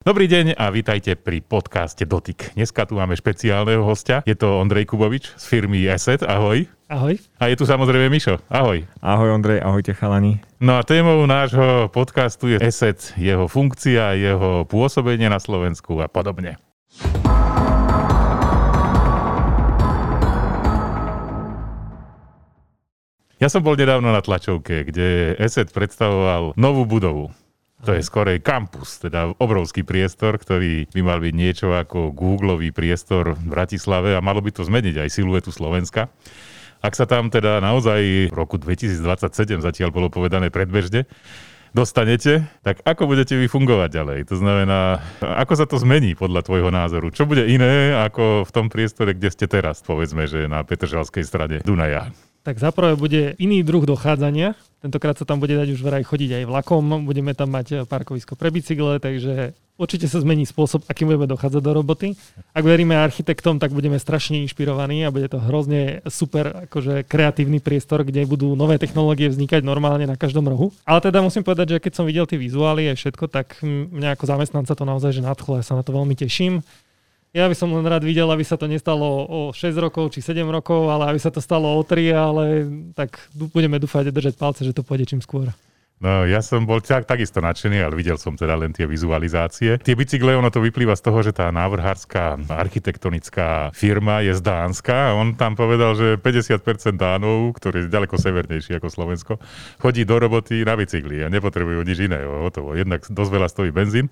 Dobrý deň a vítajte pri podcaste Dotyk. Dneska tu máme špeciálneho hostia. Je to Ondrej Kubovič z firmy Asset. Ahoj. Ahoj. A je tu samozrejme Mišo. Ahoj. Ahoj Ondrej, ahojte chalani. No a témou nášho podcastu je Asset, jeho funkcia, jeho pôsobenie na Slovensku a podobne. Ja som bol nedávno na tlačovke, kde Asset predstavoval novú budovu. To je skorej kampus, teda obrovský priestor, ktorý by mal byť niečo ako Googleový priestor v Bratislave a malo by to zmeniť aj siluetu Slovenska. Ak sa tam teda naozaj v roku 2027, zatiaľ bolo povedané predbežne, dostanete, tak ako budete vy fungovať ďalej? To znamená, ako sa to zmení podľa tvojho názoru? Čo bude iné ako v tom priestore, kde ste teraz, povedzme, že na Petržalskej strane Dunaja? Tak zaprvé bude iný druh dochádzania. Tentokrát sa tam bude dať už vraj chodiť aj vlakom. Budeme tam mať parkovisko pre bicykle, takže určite sa zmení spôsob, akým budeme dochádzať do roboty. Ak veríme architektom, tak budeme strašne inšpirovaní a bude to hrozne super akože kreatívny priestor, kde budú nové technológie vznikať normálne na každom rohu. Ale teda musím povedať, že keď som videl tie vizuály a všetko, tak mňa ako zamestnanca to naozaj že nadchlo. Ja sa na to veľmi teším. Ja by som len rád videl, aby sa to nestalo o 6 rokov či 7 rokov, ale aby sa to stalo o 3, ale tak budeme dúfať a držať palce, že to pôjde čím skôr. No, ja som bol tak, takisto nadšený, ale videl som teda len tie vizualizácie. Tie bicykle, ono to vyplýva z toho, že tá návrhárska architektonická firma je z Dánska on tam povedal, že 50% Dánov, ktorí je ďaleko severnejší ako Slovensko, chodí do roboty na bicykli a nepotrebujú nič iného. Hotovo. Jednak dosť veľa stojí benzín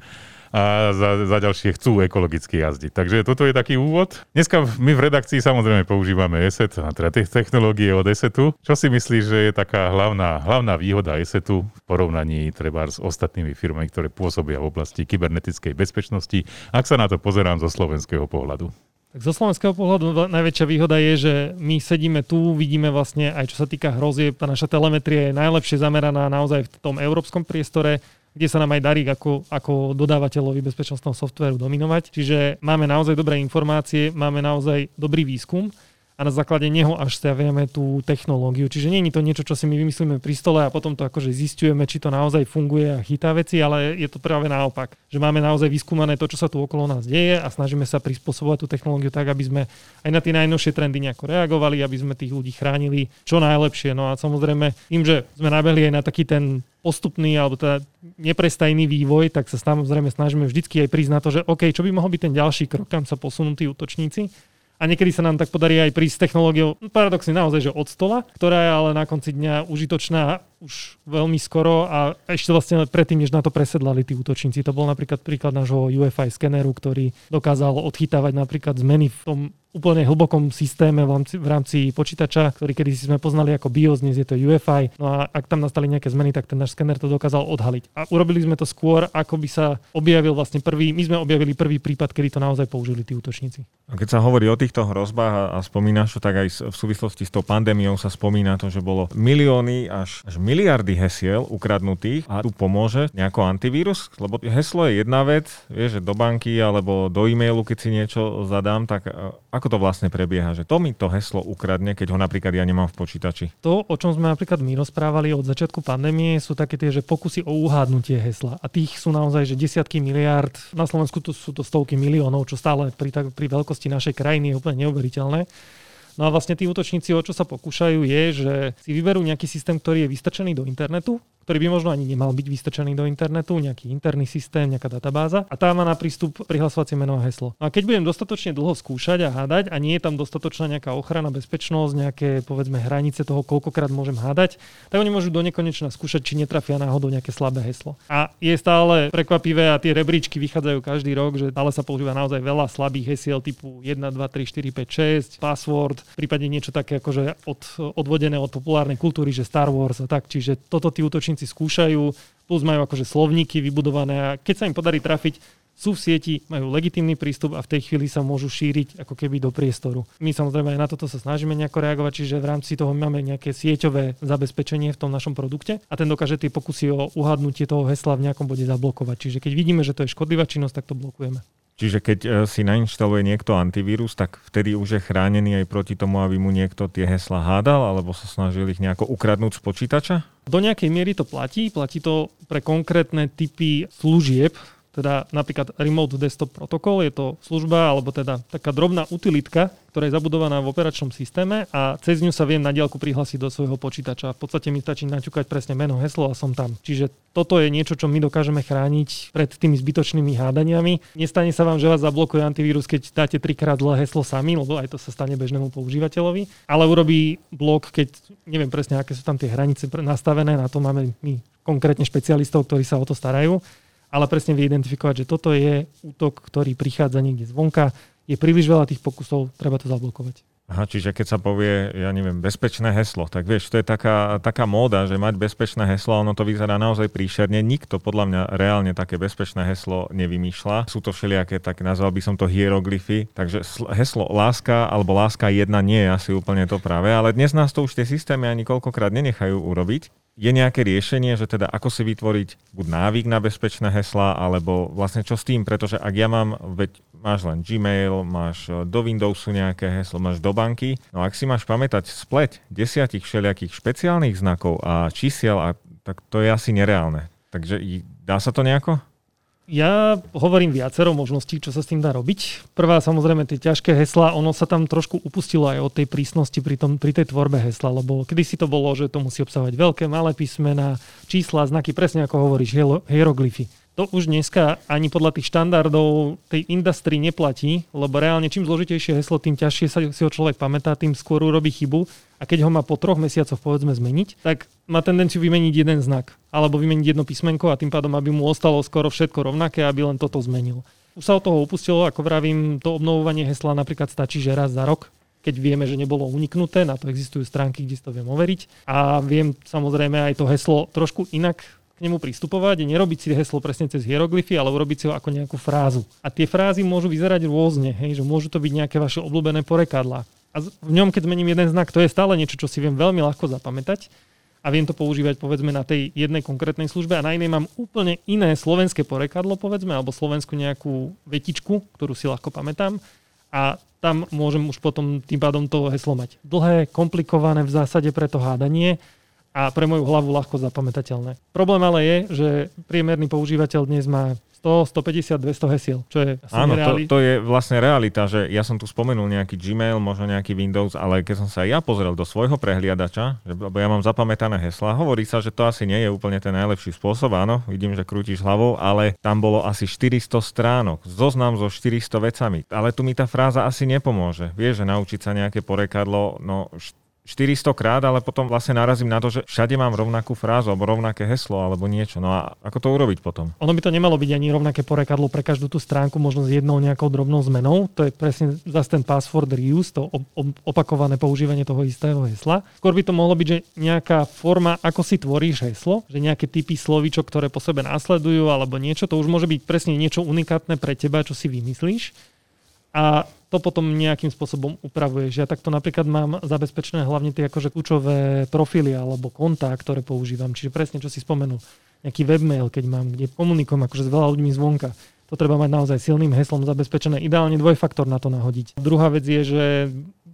a za, za ďalšie chcú ekologicky jazdiť. Takže toto je taký úvod. Dneska my v redakcii samozrejme používame ESET, a teda technológie od ESETu. Čo si myslíš, že je taká hlavná, hlavná výhoda ESETu v porovnaní treba s ostatnými firmami, ktoré pôsobia v oblasti kybernetickej bezpečnosti, ak sa na to pozerám zo slovenského pohľadu? Tak zo slovenského pohľadu najväčšia výhoda je, že my sedíme tu, vidíme vlastne aj čo sa týka hrozieb, tá naša telemetria je najlepšie zameraná naozaj v tom európskom priestore kde sa nám aj darí ako, ako dodávateľovi bezpečnostného softvéru dominovať. Čiže máme naozaj dobré informácie, máme naozaj dobrý výskum a na základe neho až staviame tú technológiu. Čiže nie je to niečo, čo si my vymyslíme pri stole a potom to akože zistujeme, či to naozaj funguje a chytá veci, ale je to práve naopak. Že máme naozaj vyskúmané to, čo sa tu okolo nás deje a snažíme sa prispôsobovať tú technológiu tak, aby sme aj na tie najnovšie trendy nejako reagovali, aby sme tých ľudí chránili čo najlepšie. No a samozrejme, tým, že sme nabehli aj na taký ten postupný alebo teda neprestajný vývoj, tak sa samozrejme snažíme vždycky aj prísť na to, že OK, čo by mohol byť ten ďalší krok, kam sa posunú tí útočníci a niekedy sa nám tak podarí aj prísť s technológiou, paradoxne naozaj, že od stola, ktorá je ale na konci dňa užitočná už veľmi skoro a ešte vlastne predtým, než na to presedlali tí útočníci. To bol napríklad príklad nášho UFI skeneru, ktorý dokázal odchytávať napríklad zmeny v tom úplne hlbokom systéme v rámci, v rámci počítača, ktorý kedy si sme poznali ako BIOS, dnes je to UFI. No a ak tam nastali nejaké zmeny, tak ten náš skener to dokázal odhaliť. A urobili sme to skôr, ako by sa objavil vlastne prvý, my sme objavili prvý prípad, kedy to naozaj použili tí útočníci. A keď sa hovorí o týchto hrozbách a, a spomínaš to, tak aj v súvislosti s tou pandémiou sa spomína to, že bolo milióny až, až miliardy hesiel ukradnutých a tu pomôže nejako antivírus, lebo heslo je jedna vec, vieš, že do banky alebo do e-mailu, keď si niečo zadám, tak e, ako to vlastne prebieha, že to mi to heslo ukradne, keď ho napríklad ja nemám v počítači? To, o čom sme napríklad my rozprávali od začiatku pandémie, sú také tie, že pokusy o uhádnutie hesla. A tých sú naozaj že desiatky miliárd. Na Slovensku to sú to stovky miliónov, čo stále pri, pri veľkosti našej krajiny je úplne neuveriteľné. No a vlastne tí útočníci, o čo sa pokúšajú, je, že si vyberú nejaký systém, ktorý je vystrčený do internetu, ktorý by možno ani nemal byť vystrčený do internetu, nejaký interný systém, nejaká databáza a tá má na prístup prihlasovacie meno a heslo. No a keď budem dostatočne dlho skúšať a hádať a nie je tam dostatočná nejaká ochrana, bezpečnosť, nejaké povedzme hranice toho, koľkokrát môžem hádať, tak oni môžu do nekonečna skúšať, či netrafia náhodou nejaké slabé heslo. A je stále prekvapivé a tie rebríčky vychádzajú každý rok, že stále sa používa naozaj veľa slabých hesiel typu 1, 2, 3, 4, 5, 6, password, prípadne niečo také akože od, odvodené od populárnej kultúry, že Star Wars a tak. Čiže toto tí útočníci útočníci skúšajú, plus majú akože slovníky vybudované a keď sa im podarí trafiť, sú v sieti, majú legitímny prístup a v tej chvíli sa môžu šíriť ako keby do priestoru. My samozrejme aj na toto sa snažíme nejako reagovať, čiže v rámci toho máme nejaké sieťové zabezpečenie v tom našom produkte a ten dokáže tie pokusy o uhadnutie toho hesla v nejakom bode zablokovať. Čiže keď vidíme, že to je škodlivá činnosť, tak to blokujeme. Čiže keď e, si nainštaluje niekto antivírus, tak vtedy už je chránený aj proti tomu, aby mu niekto tie hesla hádal, alebo sa snažil ich nejako ukradnúť z počítača? Do nejakej miery to platí. Platí to pre konkrétne typy služieb, teda napríklad Remote Desktop Protocol, je to služba alebo teda taká drobná utilitka, ktorá je zabudovaná v operačnom systéme a cez ňu sa viem na diálku prihlásiť do svojho počítača. V podstate mi stačí naťukať presne meno, heslo a som tam. Čiže toto je niečo, čo my dokážeme chrániť pred tými zbytočnými hádaniami. Nestane sa vám, že vás zablokuje antivírus, keď dáte trikrát zlé heslo sami, lebo aj to sa stane bežnému používateľovi, ale urobí blok, keď neviem presne, aké sú tam tie hranice nastavené, na to máme my konkrétne špecialistov, ktorí sa o to starajú ale presne vie identifikovať, že toto je útok, ktorý prichádza niekde zvonka, je príliš veľa tých pokusov, treba to zablokovať. Aha, čiže keď sa povie, ja neviem, bezpečné heslo, tak vieš, to je taká, taká móda, že mať bezpečné heslo, ono to vyzerá naozaj príšerne. Nikto podľa mňa reálne také bezpečné heslo nevymýšľa. Sú to všelijaké, tak nazval by som to hieroglyfy. Takže heslo láska alebo láska jedna nie je asi úplne to práve, ale dnes nás to už tie systémy ani koľkokrát nenechajú urobiť je nejaké riešenie, že teda ako si vytvoriť buď návyk na bezpečné hesla, alebo vlastne čo s tým, pretože ak ja mám, veď máš len Gmail, máš e, do Windowsu nejaké heslo, máš do banky, no ak si máš pamätať spleť desiatich všelijakých špeciálnych znakov a čísiel, a, tak to je asi nereálne. Takže dá sa to nejako? Ja hovorím viacero možností, čo sa s tým dá robiť. Prvá samozrejme tie ťažké hesla, ono sa tam trošku upustilo aj od tej prísnosti pri, tom, pri tej tvorbe hesla, lebo kedy si to bolo, že to musí obsahovať veľké, malé písmena, čísla, znaky, presne ako hovoríš, hieroglyfy. To už dneska ani podľa tých štandardov tej industrii neplatí, lebo reálne čím zložitejšie heslo, tým ťažšie sa si ho človek pamätá, tým skôr urobí chybu a keď ho má po troch mesiacoch povedzme zmeniť, tak má tendenciu vymeniť jeden znak alebo vymeniť jedno písmenko a tým pádom, aby mu ostalo skoro všetko rovnaké, aby len toto zmenil. Už sa od toho upustilo, ako vravím, to obnovovanie hesla napríklad stačí, že raz za rok keď vieme, že nebolo uniknuté, na to existujú stránky, kde si to viem overiť. A viem samozrejme aj to heslo trošku inak k nemu pristupovať, nerobiť si heslo presne cez hieroglyfy, ale urobiť si ho ako nejakú frázu. A tie frázy môžu vyzerať rôzne, hej, že môžu to byť nejaké vaše obľúbené porekadlá. A v ňom, keď zmením jeden znak, to je stále niečo, čo si viem veľmi ľahko zapamätať a viem to používať povedzme na tej jednej konkrétnej službe a na inej mám úplne iné slovenské porekadlo povedzme alebo slovenskú nejakú vetičku, ktorú si ľahko pamätám a tam môžem už potom tým pádom to heslo mať. Dlhé, komplikované v zásade pre to hádanie, a pre moju hlavu ľahko zapamätateľné. Problém ale je, že priemerný používateľ dnes má 100, 150, 200 hesiel, čo je Áno, to, to je vlastne realita, že ja som tu spomenul nejaký Gmail, možno nejaký Windows, ale keď som sa ja pozrel do svojho prehliadača, lebo ja mám zapamätané hesla, hovorí sa, že to asi nie je úplne ten najlepší spôsob, áno, vidím, že krútiš hlavou, ale tam bolo asi 400 stránok, zoznam so 400 vecami, ale tu mi tá fráza asi nepomôže. Vieš, že naučiť sa nejaké porekadlo, no 400 krát, ale potom vlastne narazím na to, že všade mám rovnakú frázu alebo rovnaké heslo alebo niečo. No a ako to urobiť potom? Ono by to nemalo byť ani rovnaké porekadlo pre každú tú stránku, možno s jednou nejakou drobnou zmenou. To je presne zase ten password reuse, to opakované používanie toho istého hesla. Skôr by to mohlo byť, že nejaká forma, ako si tvoríš heslo, že nejaké typy slovíčok, ktoré po sebe následujú alebo niečo, to už môže byť presne niečo unikátne pre teba, čo si vymyslíš. A to potom nejakým spôsobom upravuješ. Ja takto napríklad mám zabezpečené hlavne tie akože kľúčové profily alebo kontá, ktoré používam. Čiže presne, čo si spomenul. Nejaký webmail, keď mám, kde komunikujem akože s veľa ľuďmi zvonka. To treba mať naozaj silným heslom zabezpečené. Ideálne dvojfaktor na to nahodiť. Druhá vec je, že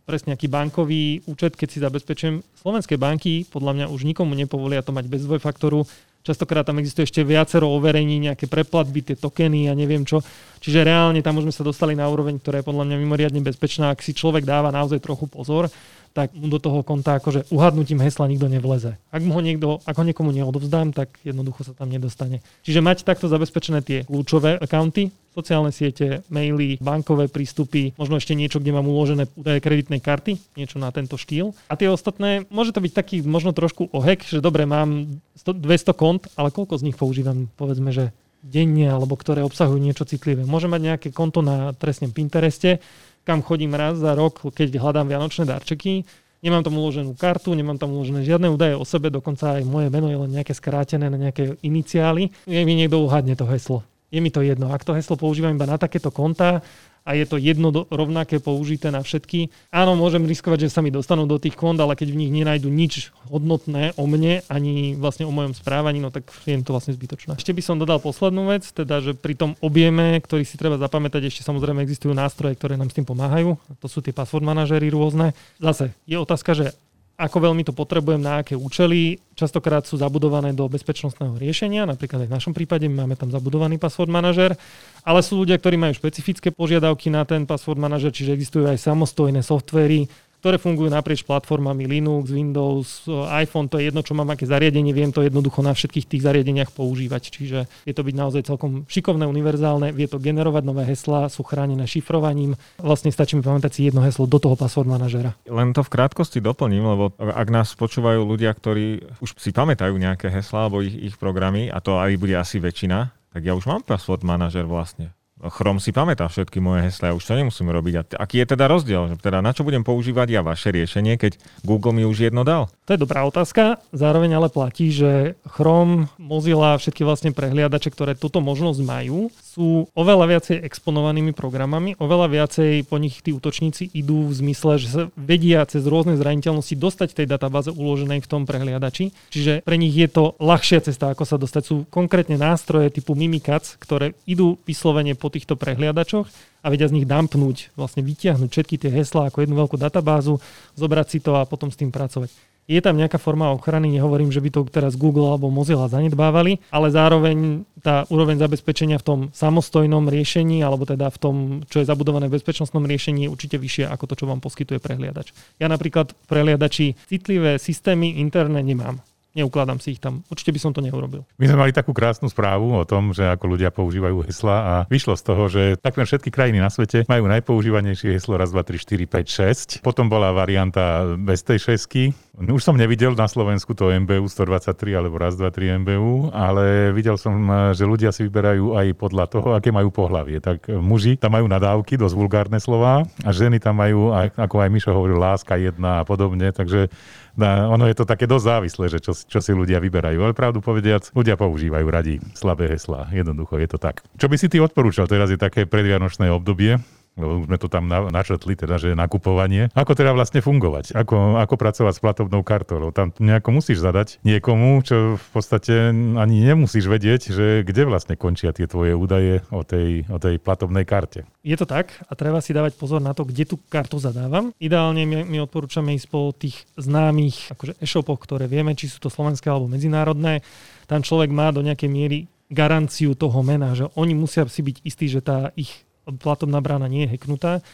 presne nejaký bankový účet, keď si zabezpečujem. Slovenské banky podľa mňa už nikomu nepovolia to mať bez dvojfaktoru Častokrát tam existuje ešte viacero overení, nejaké preplatby, tie tokeny a neviem čo. Čiže reálne tam už sme sa dostali na úroveň, ktorá je podľa mňa mimoriadne bezpečná. Ak si človek dáva naozaj trochu pozor, tak mu do toho konta akože uhadnutím hesla nikto nevleze. Ak mu ho niekto, ak ho niekomu neodovzdám, tak jednoducho sa tam nedostane. Čiže mať takto zabezpečené tie kľúčové accounty, sociálne siete, maily, bankové prístupy, možno ešte niečo, kde mám uložené údaje kreditnej karty, niečo na tento štýl. A tie ostatné, môže to byť taký možno trošku ohek, že dobre, mám 100, 200 kont, ale koľko z nich používam, povedzme, že denne, alebo ktoré obsahujú niečo citlivé. Môžem mať nejaké konto na trestnom Pintereste, kam chodím raz za rok, keď hľadám vianočné darčeky. Nemám tam uloženú kartu, nemám tam uložené žiadne údaje o sebe, dokonca aj moje meno je len nejaké skrátené na nejaké iniciály. Je mi niekto uhadne to heslo. Je mi to jedno. Ak to heslo používam iba na takéto konta, a je to jedno do, rovnaké použité na všetky. Áno, môžem riskovať, že sa mi dostanú do tých kont, ale keď v nich nenajdu nič hodnotné o mne, ani vlastne o mojom správaní, no tak je to vlastne zbytočné. Ešte by som dodal poslednú vec, teda, že pri tom objeme, ktorý si treba zapamätať, ešte samozrejme existujú nástroje, ktoré nám s tým pomáhajú. To sú tie password manažery rôzne. Zase je otázka, že ako veľmi to potrebujem, na aké účely. Častokrát sú zabudované do bezpečnostného riešenia, napríklad aj v našom prípade my máme tam zabudovaný password manažer, ale sú ľudia, ktorí majú špecifické požiadavky na ten password manažer, čiže existujú aj samostojné softvery, ktoré fungujú naprieč platformami Linux, Windows, iPhone, to je jedno, čo mám aké zariadenie, viem to jednoducho na všetkých tých zariadeniach používať. Čiže je to byť naozaj celkom šikovné, univerzálne, vie to generovať nové heslá, sú chránené šifrovaním. Vlastne stačí mi pamätať si jedno heslo do toho password manažera. Len to v krátkosti doplním, lebo ak nás počúvajú ľudia, ktorí už si pamätajú nejaké heslá alebo ich, ich programy, a to aj bude asi väčšina, tak ja už mám password manažer vlastne. Chrome si pamätá všetky moje heslá, ja už to nemusím robiť. A t- aký je teda rozdiel? Teda na čo budem používať ja vaše riešenie, keď Google mi už jedno dal? To je dobrá otázka. Zároveň ale platí, že Chrome, Mozilla, všetky vlastne prehliadače, ktoré túto možnosť majú, sú oveľa viacej exponovanými programami, oveľa viacej po nich tí útočníci idú v zmysle, že sa vedia cez rôzne zraniteľnosti dostať tej databáze uloženej v tom prehliadači. Čiže pre nich je to ľahšia cesta, ako sa dostať. Sú konkrétne nástroje typu Mimikatz, ktoré idú vyslovene po týchto prehliadačoch a vedia z nich dumpnúť, vlastne vytiahnuť všetky tie heslá ako jednu veľkú databázu, zobrať si to a potom s tým pracovať. Je tam nejaká forma ochrany, nehovorím, že by to teraz Google alebo Mozilla zanedbávali, ale zároveň tá úroveň zabezpečenia v tom samostojnom riešení, alebo teda v tom, čo je zabudované v bezpečnostnom riešení, je určite vyššie ako to, čo vám poskytuje prehliadač. Ja napríklad prehliadači citlivé systémy interné nemám neukladám si ich tam. Určite by som to neurobil. My sme mali takú krásnu správu o tom, že ako ľudia používajú hesla a vyšlo z toho, že takmer všetky krajiny na svete majú najpoužívanejšie heslo raz, 2, 3, 4, 5, 6. Potom bola varianta bez tej šesky. Už som nevidel na Slovensku to MBU 123 alebo raz, 2, 3 MBU, ale videl som, že ľudia si vyberajú aj podľa toho, aké majú pohlavie. Tak muži tam majú nadávky, dosť vulgárne slova a ženy tam majú, ako aj Mišo hovoril, láska jedna a podobne. Takže na, ono je to také dosť závislé, že čo, čo si ľudia vyberajú. Ale pravdu povediac, ľudia používajú radi slabé heslá. Jednoducho je to tak. Čo by si ty odporúčal? Teraz je také predvianočné obdobie lebo sme to tam načetli, teda, že nakupovanie. Ako teda vlastne fungovať? Ako, ako pracovať s platobnou kartou? Lebo tam nejako musíš zadať niekomu, čo v podstate ani nemusíš vedieť, že kde vlastne končia tie tvoje údaje o tej, o tej platobnej karte. Je to tak a treba si dávať pozor na to, kde tú kartu zadávam. Ideálne my, my odporúčame ísť po tých známych akože e-shopoch, ktoré vieme, či sú to slovenské alebo medzinárodné. Tam človek má do nejakej miery garanciu toho mena, že oni musia si byť istí, že tá ich platobná brána nie je heknutá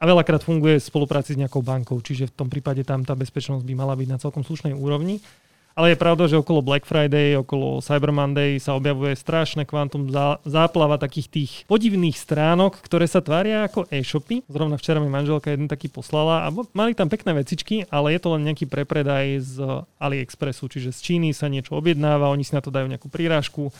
a veľakrát funguje v spolupráci s nejakou bankou, čiže v tom prípade tam tá bezpečnosť by mala byť na celkom slušnej úrovni. Ale je pravda, že okolo Black Friday, okolo Cyber Monday sa objavuje strašné kvantum záplava takých tých podivných stránok, ktoré sa tvária ako e-shopy. Zrovna včera mi manželka jeden taký poslala a mali tam pekné vecičky, ale je to len nejaký prepredaj z AliExpressu, čiže z Číny sa niečo objednáva, oni si na to dajú nejakú prírážku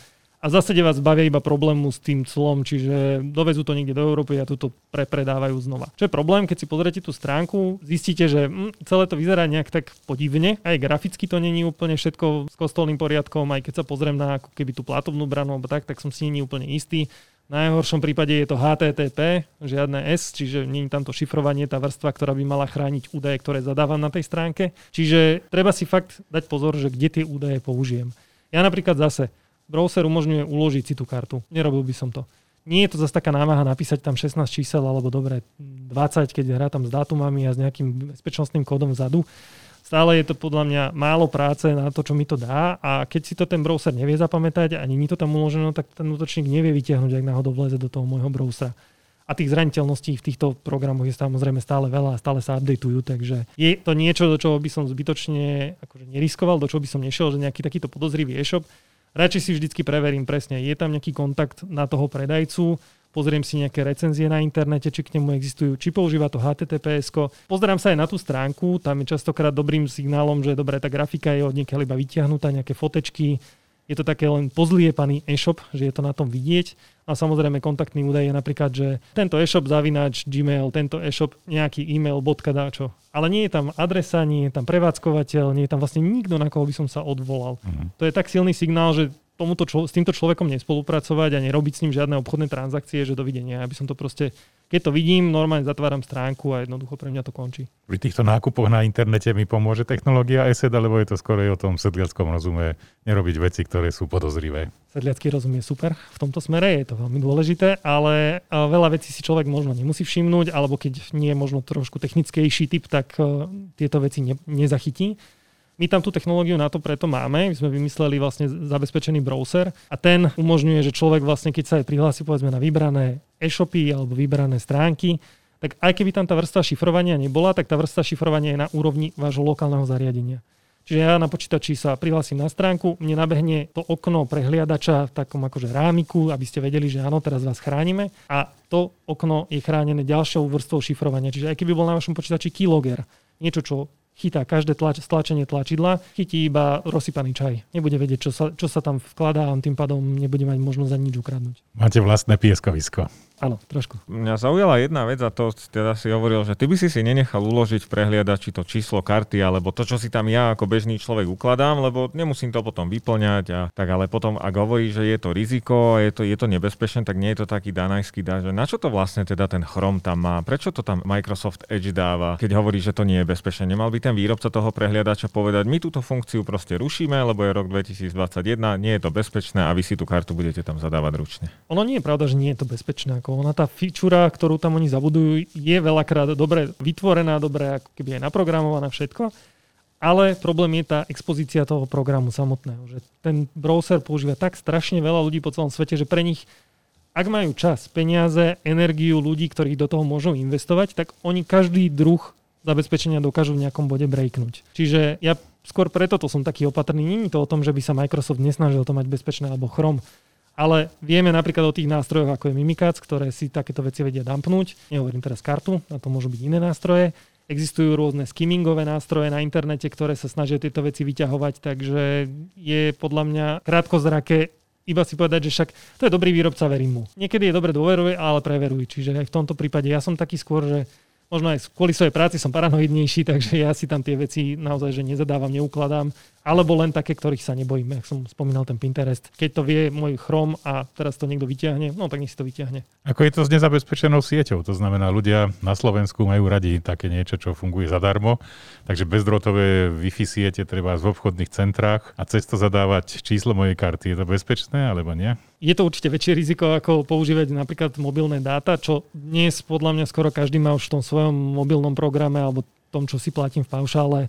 a zásade vás bavia iba problému s tým clom, čiže dovezú to niekde do Európy a tu to prepredávajú znova. Čo je problém, keď si pozriete tú stránku, zistíte, že hm, celé to vyzerá nejak tak podivne, aj graficky to není úplne všetko s kostolným poriadkom, aj keď sa pozriem na ako keby tú platovnú branu tak, tak som si není úplne istý. V najhoršom prípade je to HTTP, žiadne S, čiže nie je tam to šifrovanie, tá vrstva, ktorá by mala chrániť údaje, ktoré zadávam na tej stránke. Čiže treba si fakt dať pozor, že kde tie údaje použijem. Ja napríklad zase browser umožňuje uložiť si tú kartu. Nerobil by som to. Nie je to zase taká námaha napísať tam 16 čísel, alebo dobre 20, keď hrá tam s dátumami a s nejakým bezpečnostným kódom vzadu. Stále je to podľa mňa málo práce na to, čo mi to dá a keď si to ten browser nevie zapamätať a není to tam uložené, tak ten útočník nevie vytiahnuť, ak náhodou vleze do toho môjho browsera. A tých zraniteľností v týchto programoch je samozrejme stále veľa a stále sa updateujú, takže je to niečo, do čoho by som zbytočne akože neriskoval, do čoho by som nešiel, že nejaký takýto podozrivý e-shop radšej si vždycky preverím presne, je tam nejaký kontakt na toho predajcu, pozriem si nejaké recenzie na internete, či k nemu existujú, či používa to HTTPS. Pozerám sa aj na tú stránku, tam je častokrát dobrým signálom, že dobre, tá grafika je od niekiaľ iba vyťahnutá, nejaké fotečky, je to také len pozliepaný e-shop, že je to na tom vidieť. A samozrejme kontaktný údaj je napríklad, že tento e-shop zavináč Gmail, tento e-shop nejaký e-mail, bodka dáčo. Ale nie je tam adresa, nie je tam prevádzkovateľ, nie je tam vlastne nikto, na koho by som sa odvolal. Uh-huh. To je tak silný signál, že tomuto člo- s týmto človekom nespolupracovať a nerobiť s ním žiadne obchodné transakcie, že dovidenia. Ja by som to proste Keď to vidím, normálne zatváram stránku a jednoducho pre mňa to končí. Pri týchto nákupoch na internete mi pomôže technológia ESET, alebo je to skôr o tom sedliackom rozume nerobiť veci, ktoré sú podozrivé? Sedliacký rozum je super v tomto smere, je to veľmi dôležité, ale veľa vecí si človek možno nemusí všimnúť, alebo keď nie je možno trošku technickejší typ, tak e, tieto veci ne, nezachytí. My tam tú technológiu na to preto máme. My sme vymysleli vlastne zabezpečený browser a ten umožňuje, že človek vlastne, keď sa aj prihlási povedzme na vybrané e-shopy alebo vybrané stránky, tak aj keby tam tá vrstva šifrovania nebola, tak tá vrstva šifrovania je na úrovni vášho lokálneho zariadenia. Čiže ja na počítači sa prihlásim na stránku, mne nabehne to okno prehliadača v takom akože rámiku, aby ste vedeli, že áno, teraz vás chránime a to okno je chránené ďalšou vrstvou šifrovania. Čiže aj keby bol na vašom počítači keylogger, niečo, čo chytá každé tlač, stlačenie tlačidla, chytí iba rozsypaný čaj. Nebude vedieť, čo sa, čo sa tam vkladá a on tým pádom nebude mať možnosť ani nič ukradnúť. Máte vlastné pieskovisko. Áno, trošku. Mňa zaujala jedna vec a to teda si hovoril, že ty by si si nenechal uložiť v prehliadači to číslo karty alebo to, čo si tam ja ako bežný človek ukladám, lebo nemusím to potom vyplňať a tak, ale potom ak hovorí, že je to riziko je to, je to nebezpečné, tak nie je to taký danajský dá, že na čo to vlastne teda ten Chrome tam má, prečo to tam Microsoft Edge dáva, keď hovorí, že to nie je bezpečné. Nemal by ten výrobca toho prehliadača povedať, my túto funkciu proste rušíme, lebo je rok 2021, nie je to bezpečné a vy si tú kartu budete tam zadávať ručne. Ono nie je pravda, že nie je to bezpečné. Ako ona tá fičura, ktorú tam oni zabudujú, je veľakrát dobre vytvorená, dobre ako keby aj naprogramovaná všetko. Ale problém je tá expozícia toho programu samotného. Že ten browser používa tak strašne veľa ľudí po celom svete, že pre nich, ak majú čas, peniaze, energiu ľudí, ktorí do toho môžu investovať, tak oni každý druh zabezpečenia dokážu v nejakom bode breaknúť. Čiže ja skôr preto to som taký opatrný. Není to o tom, že by sa Microsoft nesnažil to mať bezpečné alebo Chrome ale vieme napríklad o tých nástrojoch, ako je Mimikatz, ktoré si takéto veci vedia dumpnúť. Nehovorím teraz kartu, na to môžu byť iné nástroje. Existujú rôzne skimmingové nástroje na internete, ktoré sa snažia tieto veci vyťahovať, takže je podľa mňa krátkozraké iba si povedať, že však to je dobrý výrobca, verím mu. Niekedy je dobre dôveruj, ale preveruj. Čiže aj v tomto prípade ja som taký skôr, že možno aj kvôli svojej práci som paranoidnejší, takže ja si tam tie veci naozaj že nezadávam, neukladám. Alebo len také, ktorých sa nebojím, ako som spomínal ten Pinterest. Keď to vie môj Chrome a teraz to niekto vyťahne, no tak nech si to vyťahne. Ako je to s nezabezpečenou sieťou? To znamená, ľudia na Slovensku majú radi také niečo, čo funguje zadarmo, takže bezdrotové Wi-Fi siete treba v obchodných centrách a cez to zadávať číslo mojej karty. Je to bezpečné alebo nie? Je to určite väčšie riziko, ako používať napríklad mobilné dáta, čo dnes podľa mňa skoro každý má už v tom svojom mobilnom programe alebo tom, čo si platím v paušále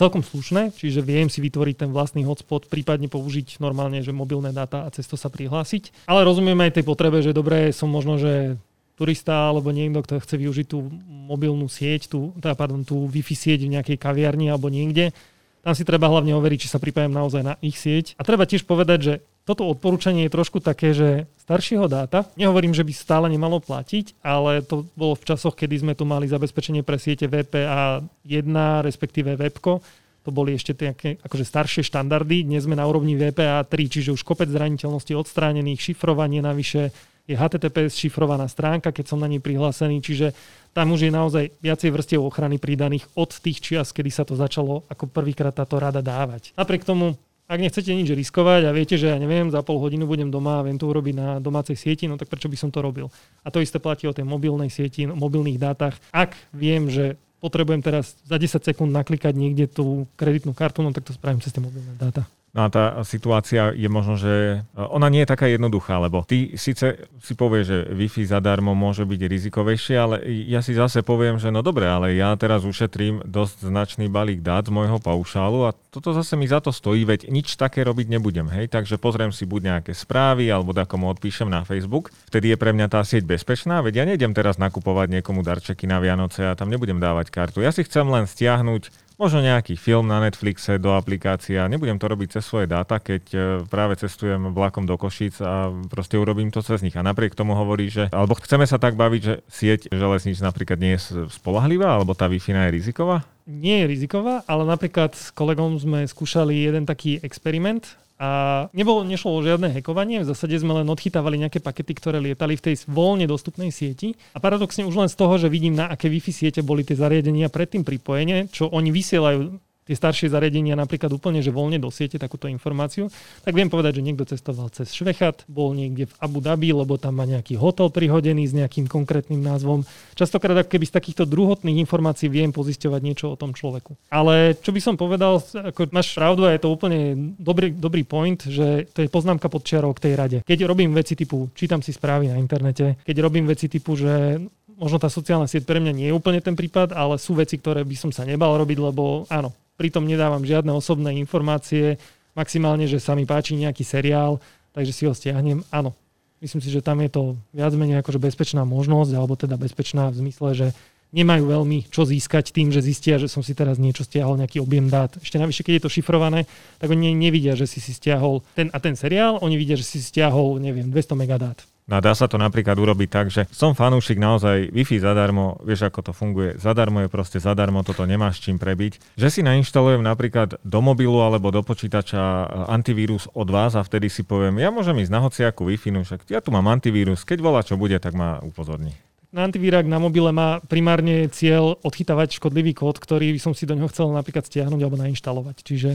celkom slušné, čiže viem si vytvoriť ten vlastný hotspot, prípadne použiť normálne, že mobilné dáta a cez to sa prihlásiť. Ale rozumiem aj tej potrebe, že dobre, som možno, že turista alebo niekto, kto chce využiť tú mobilnú sieť, tú, teda, pardon, tú Wi-Fi sieť v nejakej kaviarni alebo niekde, tam si treba hlavne overiť, či sa pripájam naozaj na ich sieť. A treba tiež povedať, že toto odporúčanie je trošku také, že staršieho dáta, nehovorím, že by stále nemalo platiť, ale to bolo v časoch, kedy sme tu mali zabezpečenie pre siete VPA 1, respektíve Webko. To boli ešte tie akože staršie štandardy. Dnes sme na úrovni VPA 3, čiže už kopec zraniteľností odstránených, šifrovanie navyše, je HTTPS šifrovaná stránka, keď som na nej prihlásený, čiže tam už je naozaj viacej vrstiev ochrany pridaných od tých čias, kedy sa to začalo ako prvýkrát táto rada dávať. Napriek tomu ak nechcete nič riskovať a viete, že ja neviem, za pol hodinu budem doma a viem to urobiť na domácej sieti, no tak prečo by som to robil? A to isté platí o tej mobilnej sieti, o mobilných dátach. Ak viem, že potrebujem teraz za 10 sekúnd naklikať niekde tú kreditnú kartu, no tak to spravím cez tie mobilné dáta. No a tá situácia je možno, že e, ona nie je taká jednoduchá, lebo ty síce si povieš, že Wi-Fi zadarmo môže byť rizikovejšie, ale ja si zase poviem, že no dobre, ale ja teraz ušetrím dosť značný balík dát z môjho paušálu a toto zase mi za to stojí, veď nič také robiť nebudem, hej, takže pozriem si buď nejaké správy alebo takomu odpíšem na Facebook, vtedy je pre mňa tá sieť bezpečná, veď ja nejdem teraz nakupovať niekomu darčeky na Vianoce a tam nebudem dávať kartu. Ja si chcem len stiahnuť možno nejaký film na Netflixe do aplikácia. Nebudem to robiť cez svoje dáta, keď e, práve cestujem vlakom do Košíc a proste urobím to cez nich. A napriek tomu hovorí, že, alebo chceme sa tak baviť, že sieť železníc napríklad nie je spolahlivá, alebo tá wi je riziková? Nie je riziková, ale napríklad s kolegom sme skúšali jeden taký experiment, a nebolo, nešlo o žiadne hekovanie, v zásade sme len odchytávali nejaké pakety, ktoré lietali v tej voľne dostupnej sieti. A paradoxne už len z toho, že vidím, na aké Wi-Fi siete boli tie zariadenia predtým pripojené, čo oni vysielajú tie staršie zariadenia napríklad úplne, že voľne do siete takúto informáciu, tak viem povedať, že niekto cestoval cez Švechat, bol niekde v Abu Dhabi, lebo tam má nejaký hotel prihodený s nejakým konkrétnym názvom. Častokrát ako keby z takýchto druhotných informácií viem pozisťovať niečo o tom človeku. Ale čo by som povedal, ako máš pravdu a je to úplne dobrý, dobrý point, že to je poznámka pod čiarou k tej rade. Keď robím veci typu, čítam si správy na internete, keď robím veci typu, že možno tá sociálna sieť pre mňa nie je úplne ten prípad, ale sú veci, ktoré by som sa nebal robiť, lebo áno, pritom nedávam žiadne osobné informácie, maximálne, že sa mi páči nejaký seriál, takže si ho stiahnem. Áno, myslím si, že tam je to viac menej akože bezpečná možnosť, alebo teda bezpečná v zmysle, že nemajú veľmi čo získať tým, že zistia, že som si teraz niečo stiahol, nejaký objem dát. Ešte navyše, keď je to šifrované, tak oni nevidia, že si si stiahol ten a ten seriál, oni vidia, že si stiahol, neviem, 200 megadát. No a dá sa to napríklad urobiť tak, že som fanúšik naozaj Wi-Fi zadarmo, vieš ako to funguje, zadarmo je proste zadarmo, toto nemáš čím prebiť. Že si nainštalujem napríklad do mobilu alebo do počítača e, antivírus od vás a vtedy si poviem, ja môžem ísť na hociakú Wi-Fi, no však ja tu mám antivírus, keď volá čo bude, tak ma upozorní. Na antivírák na mobile má primárne cieľ odchytávať škodlivý kód, ktorý by som si do neho chcel napríklad stiahnuť alebo nainštalovať. Čiže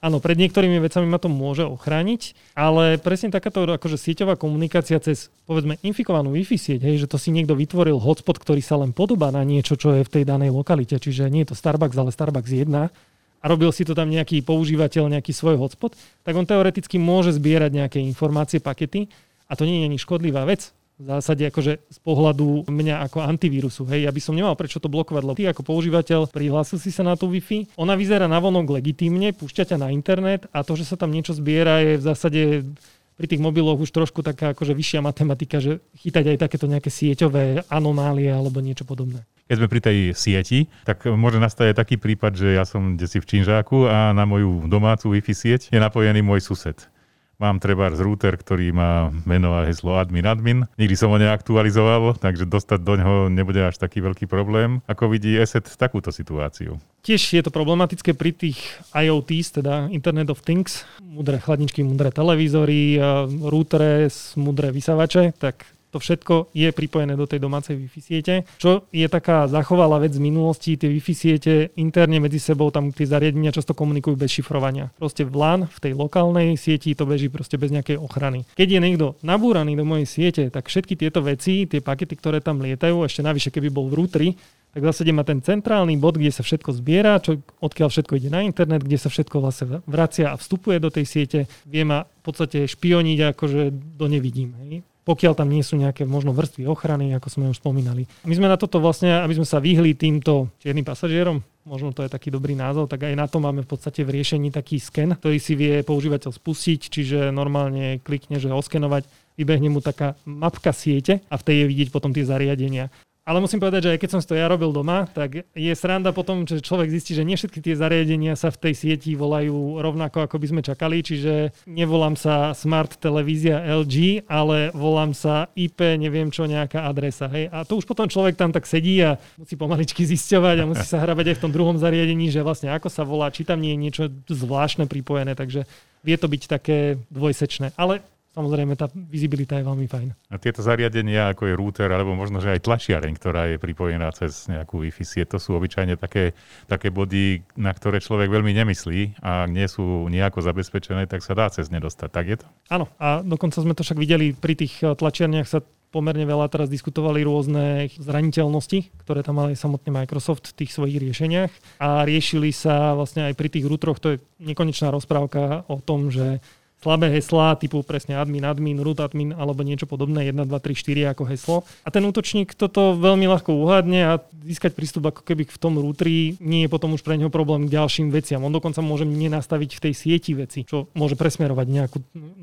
Áno, pred niektorými vecami ma to môže ochrániť, ale presne takáto akože sieťová komunikácia cez povedzme infikovanú Wi-Fi sieť, hej, že to si niekto vytvoril hotspot, ktorý sa len podobá na niečo, čo je v tej danej lokalite, čiže nie je to Starbucks, ale Starbucks 1 a robil si to tam nejaký používateľ, nejaký svoj hotspot, tak on teoreticky môže zbierať nejaké informácie, pakety. A to nie je ani škodlivá vec v zásade akože z pohľadu mňa ako antivírusu. Hej, ja by som nemal prečo to blokovať, lebo ty ako používateľ prihlásil si sa na tú Wi-Fi, ona vyzerá na vonok legitímne, púšťa ťa na internet a to, že sa tam niečo zbiera je v zásade pri tých mobiloch už trošku taká akože vyššia matematika, že chytať aj takéto nejaké sieťové anomálie alebo niečo podobné. Keď sme pri tej sieti, tak môže nastať aj taký prípad, že ja som desi v Činžáku a na moju domácu Wi-Fi sieť je napojený môj sused. Mám treba router, ktorý má meno a heslo admin admin. Nikdy som ho neaktualizoval, takže dostať do neho nebude až taký veľký problém. Ako vidí ESET takúto situáciu? Tiež je to problematické pri tých IoTs, teda Internet of Things, mudré chladničky, mudré televízory, routere, mudré vysavače, tak to všetko je pripojené do tej domácej Wi-Fi siete. Čo je taká zachovalá vec z minulosti, tie Wi-Fi siete interne medzi sebou, tam tie zariadenia často komunikujú bez šifrovania. Proste v LAN, v tej lokálnej sieti to beží proste bez nejakej ochrany. Keď je niekto nabúraný do mojej siete, tak všetky tieto veci, tie pakety, ktoré tam lietajú, ešte navyše keby bol v routeri, tak v zásade má ten centrálny bod, kde sa všetko zbiera, čo, odkiaľ všetko ide na internet, kde sa všetko vlastne vracia a vstupuje do tej siete, vie ma v podstate špioniť akože do nevidím. Hej pokiaľ tam nie sú nejaké možno vrstvy ochrany, ako sme už spomínali. My sme na toto vlastne, aby sme sa vyhli týmto čiernym pasažierom, možno to je taký dobrý názov, tak aj na to máme v podstate v riešení taký sken, ktorý si vie používateľ spustiť, čiže normálne klikne, že oskenovať, vybehne mu taká mapka siete a v tej je vidieť potom tie zariadenia. Ale musím povedať, že aj keď som to ja robil doma, tak je sranda potom, že človek zistí, že nie všetky tie zariadenia sa v tej sieti volajú rovnako, ako by sme čakali. Čiže nevolám sa Smart Televízia LG, ale volám sa IP, neviem čo, nejaká adresa. Hej. A to už potom človek tam tak sedí a musí pomaličky zisťovať a musí sa hrabať aj v tom druhom zariadení, že vlastne ako sa volá, či tam nie je niečo zvláštne pripojené. Takže vie to byť také dvojsečné. Ale Samozrejme, tá vizibilita je veľmi fajn. A tieto zariadenia, ako je router, alebo možno, že aj tlačiareň, ktorá je pripojená cez nejakú Wi-Fi sieť, to sú obyčajne také, také body, na ktoré človek veľmi nemyslí a nie sú nejako zabezpečené, tak sa dá cez ne dostať. Tak je to? Áno, a dokonca sme to však videli pri tých eh, tlačiarniach sa pomerne veľa teraz diskutovali rôzne zraniteľnosti, ktoré tam mali samotný Microsoft v tých svojich riešeniach a riešili sa vlastne aj pri tých routeroch, to je nekonečná rozprávka o tom, že slabé heslá typu presne admin, admin, root admin alebo niečo podobné, 1, 2, 3, 4 ako heslo. A ten útočník toto veľmi ľahko uhádne a získať prístup ako keby v tom routeri nie je potom už pre neho problém k ďalším veciam. On dokonca môže nenastaviť v tej sieti veci, čo môže presmerovať nejakú,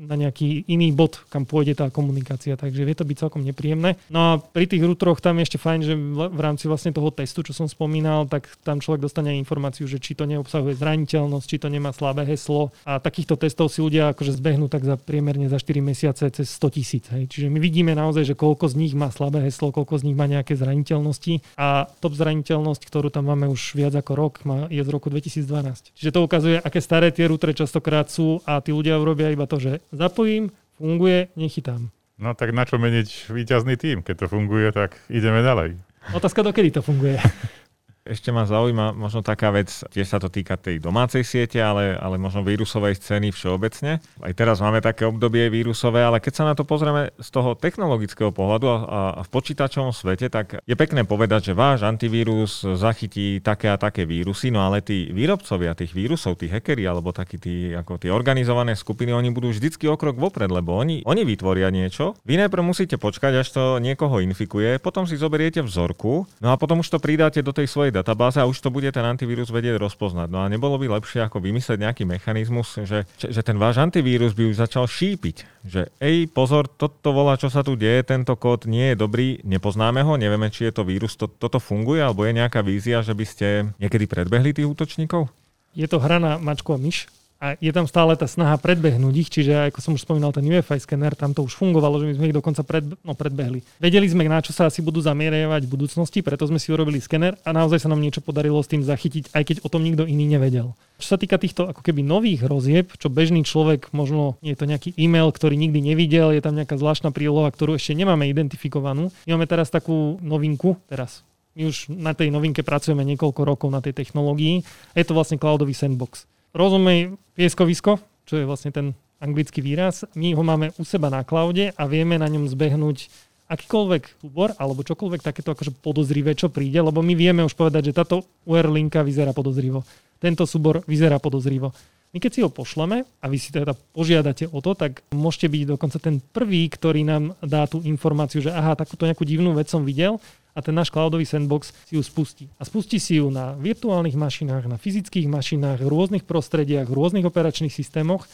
na nejaký iný bod, kam pôjde tá komunikácia, takže vie to byť celkom nepríjemné. No a pri tých routeroch tam je ešte fajn, že v rámci vlastne toho testu, čo som spomínal, tak tam človek dostane informáciu, že či to neobsahuje zraniteľnosť, či to nemá slabé heslo a takýchto testov si ľudia akože zbehnú tak za priemerne za 4 mesiace cez 100 tisíc. Čiže my vidíme naozaj, že koľko z nich má slabé heslo, koľko z nich má nejaké zraniteľnosti a top zraniteľnosť, ktorú tam máme už viac ako rok, má, je z roku 2012. Čiže to ukazuje, aké staré tie routere častokrát sú a tí ľudia urobia iba to, že zapojím, funguje, nechytám. No tak na čo meniť výťazný tým? Keď to funguje, tak ideme ďalej. Otázka, dokedy to funguje. Ešte ma zaujíma možno taká vec, tiež sa to týka tej domácej siete, ale, ale možno vírusovej scény všeobecne. Aj teraz máme také obdobie vírusové, ale keď sa na to pozrieme z toho technologického pohľadu a, a v počítačovom svete, tak je pekné povedať, že váš antivírus zachytí také a také vírusy, no ale tí výrobcovia tých vírusov, tí hackeri alebo takí tí, ako tie organizované skupiny, oni budú vždycky o krok vopred, lebo oni, oni vytvoria niečo. Vy najprv musíte počkať, až to niekoho infikuje, potom si zoberiete vzorku, no a potom už to pridáte do tej svojej databáze a už to bude ten antivírus vedieť rozpoznať. No a nebolo by lepšie ako vymyslieť nejaký mechanizmus, že, že ten váš antivírus by už začal šípiť, že ej, pozor, toto volá, čo sa tu deje, tento kód nie je dobrý, nepoznáme ho, nevieme, či je to vírus, to, toto funguje, alebo je nejaká vízia, že by ste niekedy predbehli tých útočníkov? Je to hra na mačku a myš, a je tam stále tá snaha predbehnúť ich, čiže ako som už spomínal, ten UFI skener, tam to už fungovalo, že my sme ich dokonca pred, no, predbehli. Vedeli sme, na čo sa asi budú zamierať v budúcnosti, preto sme si urobili skener a naozaj sa nám niečo podarilo s tým zachytiť, aj keď o tom nikto iný nevedel. Čo sa týka týchto ako keby nových hrozieb, čo bežný človek, možno je to nejaký e-mail, ktorý nikdy nevidel, je tam nejaká zvláštna príloha, ktorú ešte nemáme identifikovanú. My máme teraz takú novinku, teraz my už na tej novinke pracujeme niekoľko rokov na tej technológii. Je to vlastne cloudový sandbox rozumej pieskovisko, čo je vlastne ten anglický výraz, my ho máme u seba na cloude a vieme na ňom zbehnúť akýkoľvek súbor alebo čokoľvek takéto akože podozrivé, čo príde, lebo my vieme už povedať, že táto URL linka vyzerá podozrivo. Tento súbor vyzerá podozrivo. My keď si ho pošleme a vy si teda požiadate o to, tak môžete byť dokonca ten prvý, ktorý nám dá tú informáciu, že aha, takúto nejakú divnú vec som videl a ten náš cloudový sandbox si ju spustí. A spustí si ju na virtuálnych mašinách, na fyzických mašinách, v rôznych prostrediach, v rôznych operačných systémoch,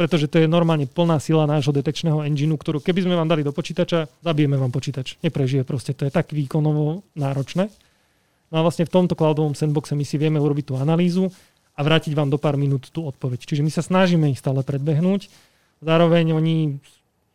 pretože to je normálne plná sila nášho detekčného engineu, ktorú keby sme vám dali do počítača, zabijeme vám počítač. Neprežije proste, to je tak výkonovo náročné. No a vlastne v tomto cloudovom sandboxe my si vieme urobiť tú analýzu a vrátiť vám do pár minút tú odpoveď. Čiže my sa snažíme ich stále predbehnúť. Zároveň oni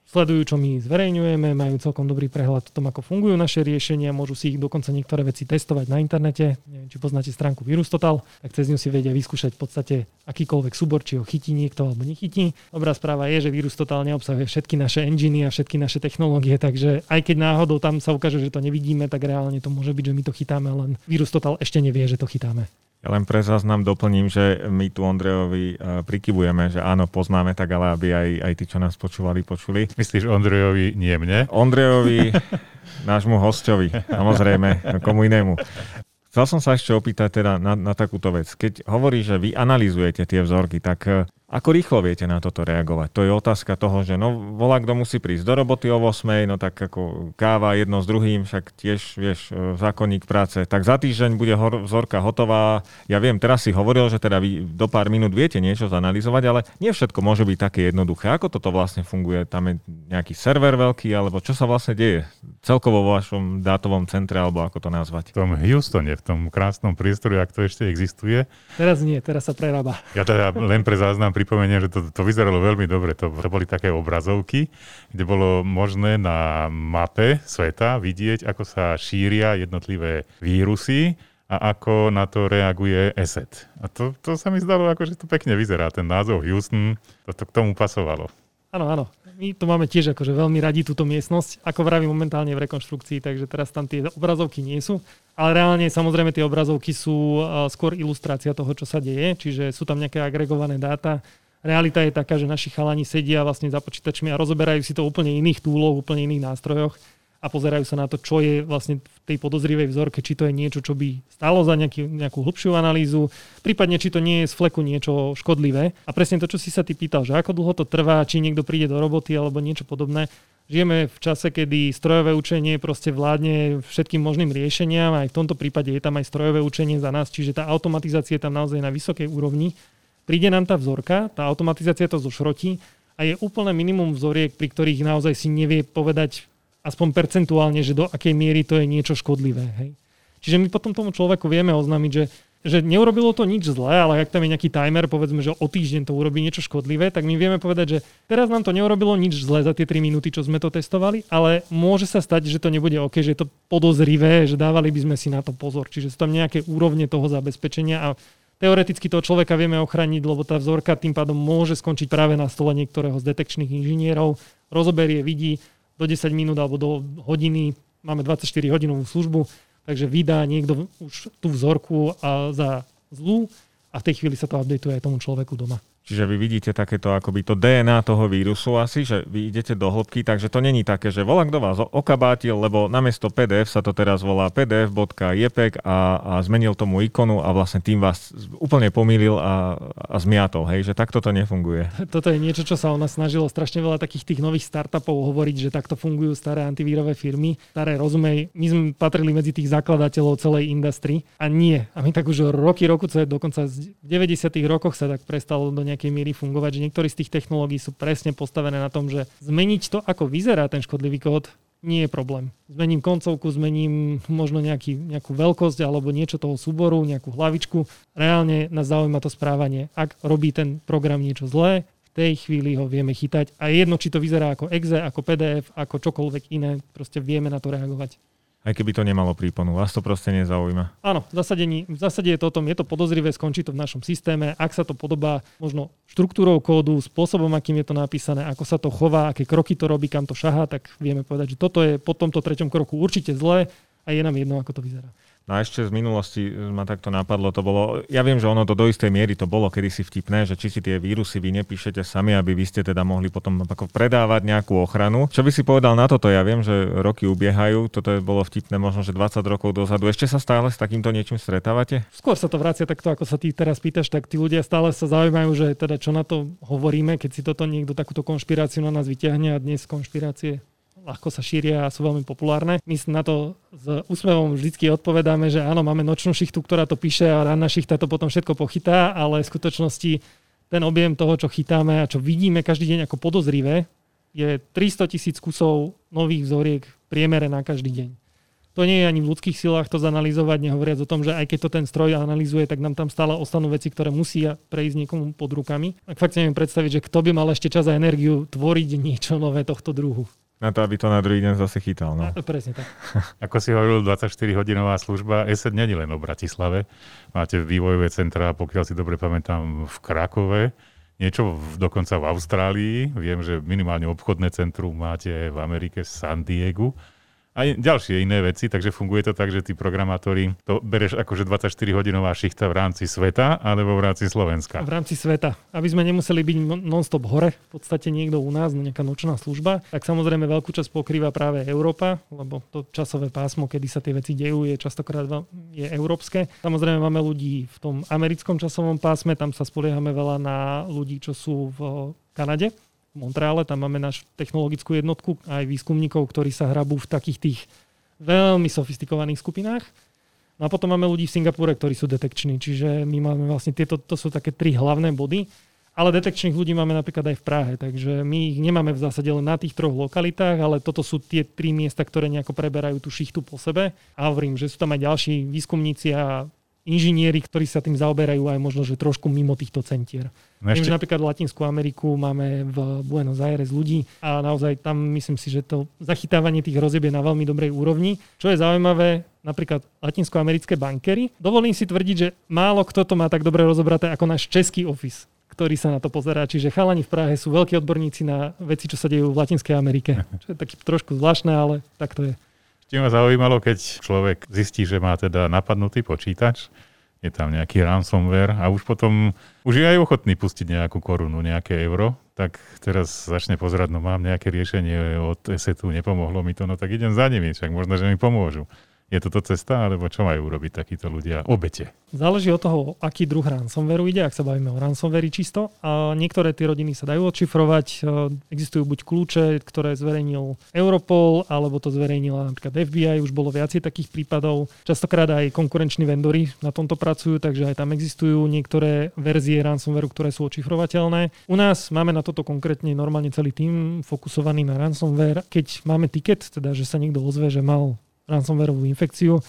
sledujú, čo my zverejňujeme, majú celkom dobrý prehľad o tom, ako fungujú naše riešenia, môžu si ich dokonca niektoré veci testovať na internete. Neviem, či poznáte stránku Virus Total, tak cez ňu si vedia vyskúšať v podstate akýkoľvek súbor, či ho chytí niekto alebo nechytí. Dobrá správa je, že Virus Total neobsahuje všetky naše enginy a všetky naše technológie, takže aj keď náhodou tam sa ukáže, že to nevidíme, tak reálne to môže byť, že my to chytáme, len Virus Total ešte nevie, že to chytáme. Ja len pre záznam doplním, že my tu Ondrejovi uh, prikyvujeme, že áno, poznáme tak, ale aby aj, aj tí, čo nás počúvali, počuli. Myslíš Ondrejovi, nie mne? Ondrejovi, nášmu hostovi, samozrejme, komu inému. Chcel som sa ešte opýtať teda na, na takúto vec. Keď hovorí, že vy analizujete tie vzorky, tak uh, ako rýchlo viete na toto reagovať? To je otázka toho, že no volá, kto musí prísť do roboty o 8, no tak ako káva jedno s druhým, však tiež, vieš, e, zákonník práce. Tak za týždeň bude hor- vzorka hotová. Ja viem, teraz si hovoril, že teda vy do pár minút viete niečo zanalizovať, ale nie všetko môže byť také jednoduché. Ako toto vlastne funguje? Tam je nejaký server veľký, alebo čo sa vlastne deje celkovo vo vašom dátovom centre, alebo ako to nazvať? V tom Houstone, v tom krásnom priestore, ak to ešte existuje. Teraz nie, teraz sa prerába. Ja teda len pre záznam pripomeniem, že to, to vyzeralo veľmi dobre. To, to boli také obrazovky, kde bolo možné na mape sveta vidieť, ako sa šíria jednotlivé vírusy a ako na to reaguje ESET. A to, to sa mi zdalo, ako, že to pekne vyzerá. Ten názov Houston, to, to k tomu pasovalo. Áno, áno. My to máme tiež akože veľmi radi túto miestnosť. Ako vravím momentálne v rekonštrukcii, takže teraz tam tie obrazovky nie sú. Ale reálne samozrejme tie obrazovky sú skôr ilustrácia toho, čo sa deje, čiže sú tam nejaké agregované dáta. Realita je taká, že naši chalani sedia vlastne za počítačmi a rozoberajú si to úplne iných túloch, úplne iných nástrojoch a pozerajú sa na to, čo je vlastne v tej podozrivej vzorke, či to je niečo, čo by stálo za nejaký, nejakú hlbšiu analýzu, prípadne či to nie je z fleku niečo škodlivé. A presne to, čo si sa ty pýtal, že ako dlho to trvá, či niekto príde do roboty alebo niečo podobné, Žijeme v čase, kedy strojové učenie proste vládne všetkým možným riešeniam, aj v tomto prípade je tam aj strojové učenie za nás, čiže tá automatizácia je tam naozaj na vysokej úrovni. Príde nám tá vzorka, tá automatizácia to zošrotí a je úplne minimum vzoriek, pri ktorých naozaj si nevie povedať aspoň percentuálne, že do akej miery to je niečo škodlivé. Hej. Čiže my potom tomu človeku vieme oznámiť, že že neurobilo to nič zlé, ale ak tam je nejaký timer, povedzme, že o týždeň to urobí niečo škodlivé, tak my vieme povedať, že teraz nám to neurobilo nič zlé za tie 3 minúty, čo sme to testovali, ale môže sa stať, že to nebude OK, že je to podozrivé, že dávali by sme si na to pozor. Čiže sú tam nejaké úrovne toho zabezpečenia a teoreticky toho človeka vieme ochrániť, lebo tá vzorka tým pádom môže skončiť práve na stole niektorého z detekčných inžinierov, rozoberie, vidí do 10 minút alebo do hodiny, máme 24 hodinovú službu, takže vydá niekto už tú vzorku za zlú a v tej chvíli sa to updateuje aj tomu človeku doma. Čiže vy vidíte takéto akoby to DNA toho vírusu asi, že vy idete do hĺbky, takže to není také, že volá kto vás okabátil, lebo namiesto PDF sa to teraz volá pdf.jpeg a, a zmenil tomu ikonu a vlastne tým vás úplne pomýlil a, a zmiatol, hej, že takto to nefunguje. Toto je niečo, čo sa o nás snažilo strašne veľa takých tých nových startupov hovoriť, že takto fungujú staré antivírové firmy, staré rozumej. My sme patrili medzi tých zakladateľov celej industry a nie. A my tak už roky, roku, dokonca v 90. rokoch sa tak prestalo do nejakej miery fungovať, že niektorí z tých technológií sú presne postavené na tom, že zmeniť to, ako vyzerá ten škodlivý kód, nie je problém. Zmením koncovku, zmením možno nejaký, nejakú veľkosť alebo niečo toho súboru, nejakú hlavičku. Reálne nás zaujíma to správanie. Ak robí ten program niečo zlé, v tej chvíli ho vieme chytať a jedno, či to vyzerá ako exe, ako PDF, ako čokoľvek iné, proste vieme na to reagovať. Aj keby to nemalo príponu, vás to proste nezaujíma. Áno, v zásade, v zásade je to o tom, je to podozrivé, skončí to v našom systéme. Ak sa to podobá možno štruktúrou kódu, spôsobom, akým je to napísané, ako sa to chová, aké kroky to robí, kam to šahá, tak vieme povedať, že toto je po tomto treťom kroku určite zlé a je nám jedno, ako to vyzerá. No a ešte z minulosti ma takto napadlo, to bolo, ja viem, že ono to do istej miery to bolo kedysi vtipné, že či si tie vírusy vy nepíšete sami, aby vy ste teda mohli potom ako predávať nejakú ochranu. Čo by si povedal na toto? Ja viem, že roky ubiehajú, toto je bolo vtipné možno, že 20 rokov dozadu. Ešte sa stále s takýmto niečím stretávate? Skôr sa to vracia takto, ako sa ty teraz pýtaš, tak tí ľudia stále sa zaujímajú, že teda čo na to hovoríme, keď si toto niekto takúto konšpiráciu na nás vyťahne a dnes konšpirácie ľahko sa šíria a sú veľmi populárne. My na to s úsmevom vždy odpovedáme, že áno, máme nočnú šichtu, ktorá to píše a ranná šichta to potom všetko pochytá, ale v skutočnosti ten objem toho, čo chytáme a čo vidíme každý deň ako podozrivé, je 300 tisíc kusov nových vzoriek v priemere na každý deň. To nie je ani v ľudských silách to zanalýzovať, nehovoriac o tom, že aj keď to ten stroj analýzuje, tak nám tam stále ostanú veci, ktoré musia prejsť niekomu pod rukami. Tak fakt neviem predstaviť, že kto by mal ešte čas a energiu tvoriť niečo nové tohto druhu. Na to, aby to na druhý deň zase chytal. No. Presne tak. Ako si hovoril, 24-hodinová služba. ESET není len o Bratislave. Máte vývojové centra, pokiaľ si dobre pamätám, v Krakove. Niečo v, dokonca v Austrálii. Viem, že minimálne obchodné centrum máte v Amerike, San Diego aj ďalšie iné veci, takže funguje to tak, že tí programátori to bereš akože 24-hodinová šichta v rámci sveta alebo v rámci Slovenska. V rámci sveta. Aby sme nemuseli byť non-stop hore, v podstate niekto u nás, nejaká nočná služba, tak samozrejme veľkú časť pokrýva práve Európa, lebo to časové pásmo, kedy sa tie veci dejú, je častokrát je európske. Samozrejme máme ľudí v tom americkom časovom pásme, tam sa spoliehame veľa na ľudí, čo sú v Kanade Montreale, tam máme našu technologickú jednotku, aj výskumníkov, ktorí sa hrabú v takých tých veľmi sofistikovaných skupinách. No a potom máme ľudí v Singapúre, ktorí sú detekční, čiže my máme vlastne tieto, to sú také tri hlavné body. Ale detekčných ľudí máme napríklad aj v Prahe, takže my ich nemáme v zásade len na tých troch lokalitách, ale toto sú tie tri miesta, ktoré nejako preberajú tú šichtu po sebe. A hovorím, že sú tam aj ďalší výskumníci a inžinieri, ktorí sa tým zaoberajú aj možno, že trošku mimo týchto centier. No ešte... Viem, že napríklad Latinskú Ameriku máme v Buenos Aires ľudí a naozaj tam myslím si, že to zachytávanie tých hrozieb je na veľmi dobrej úrovni. Čo je zaujímavé, napríklad latinskoamerické bankery. Dovolím si tvrdiť, že málo kto to má tak dobre rozobraté ako náš český office ktorý sa na to pozerá. Čiže chalani v Prahe sú veľkí odborníci na veci, čo sa dejú v Latinskej Amerike. Čo je taký trošku zvláštne, ale tak to je. Ešte ma zaujímalo, keď človek zistí, že má teda napadnutý počítač, je tam nejaký ransomware a už potom už je aj ochotný pustiť nejakú korunu, nejaké euro, tak teraz začne pozerať, no mám nejaké riešenie od ESETu, nepomohlo mi to, no tak idem za nimi, však možno, že mi pomôžu. Je toto cesta, alebo čo majú urobiť takíto ľudia? Obete. Záleží od toho, aký druh ransomwareu ide, ak sa bavíme o ransomware čisto. A niektoré tie rodiny sa dajú odšifrovať. E, existujú buď kľúče, ktoré zverejnil Europol, alebo to zverejnila napríklad FBI. Už bolo viacej takých prípadov. Častokrát aj konkurenční vendory na tomto pracujú, takže aj tam existujú niektoré verzie ransomwareu, ktoré sú odšifrovateľné. U nás máme na toto konkrétne normálne celý tým fokusovaný na ransomware. Keď máme tiket, teda že sa niekto ozve, že mal ransomwareovú infekciu,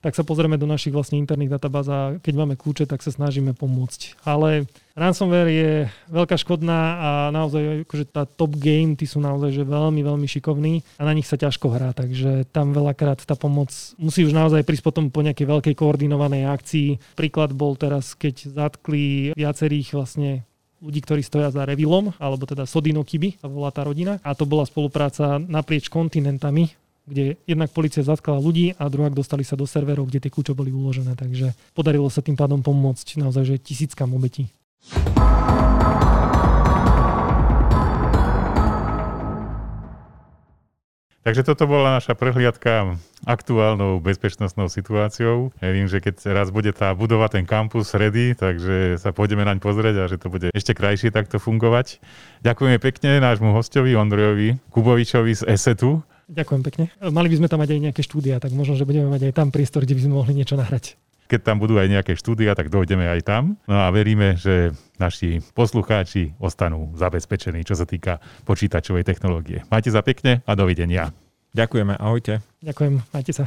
tak sa pozrieme do našich vlastne interných databáz a keď máme kľúče, tak sa snažíme pomôcť. Ale ransomware je veľká škodná a naozaj akože tá top game, tí sú naozaj že veľmi, veľmi šikovní a na nich sa ťažko hrá, takže tam veľakrát tá pomoc musí už naozaj prísť potom po nejakej veľkej koordinovanej akcii. Príklad bol teraz, keď zatkli viacerých vlastne ľudí, ktorí stoja za Revilom, alebo teda Sodino Kiby, volá tá rodina. A to bola spolupráca naprieč kontinentami kde jednak policia zatkala ľudí a druhák dostali sa do serverov, kde tie kľúče boli uložené. Takže podarilo sa tým pádom pomôcť naozaj že tisíckam obetí. Takže toto bola naša prehliadka aktuálnou bezpečnostnou situáciou. Viem, že keď raz bude tá budova, ten kampus ready, takže sa pôjdeme naň pozrieť a že to bude ešte krajšie takto fungovať. Ďakujeme pekne nášmu hostovi Ondrejovi Kubovičovi z ESETu. Ďakujem pekne. Mali by sme tam mať aj nejaké štúdia, tak možno, že budeme mať aj tam priestor, kde by sme mohli niečo nahrať keď tam budú aj nejaké štúdia, tak dojdeme aj tam. No a veríme, že naši poslucháči ostanú zabezpečení, čo sa týka počítačovej technológie. Majte za pekne a dovidenia. Ďakujeme, ahojte. Ďakujem, majte sa.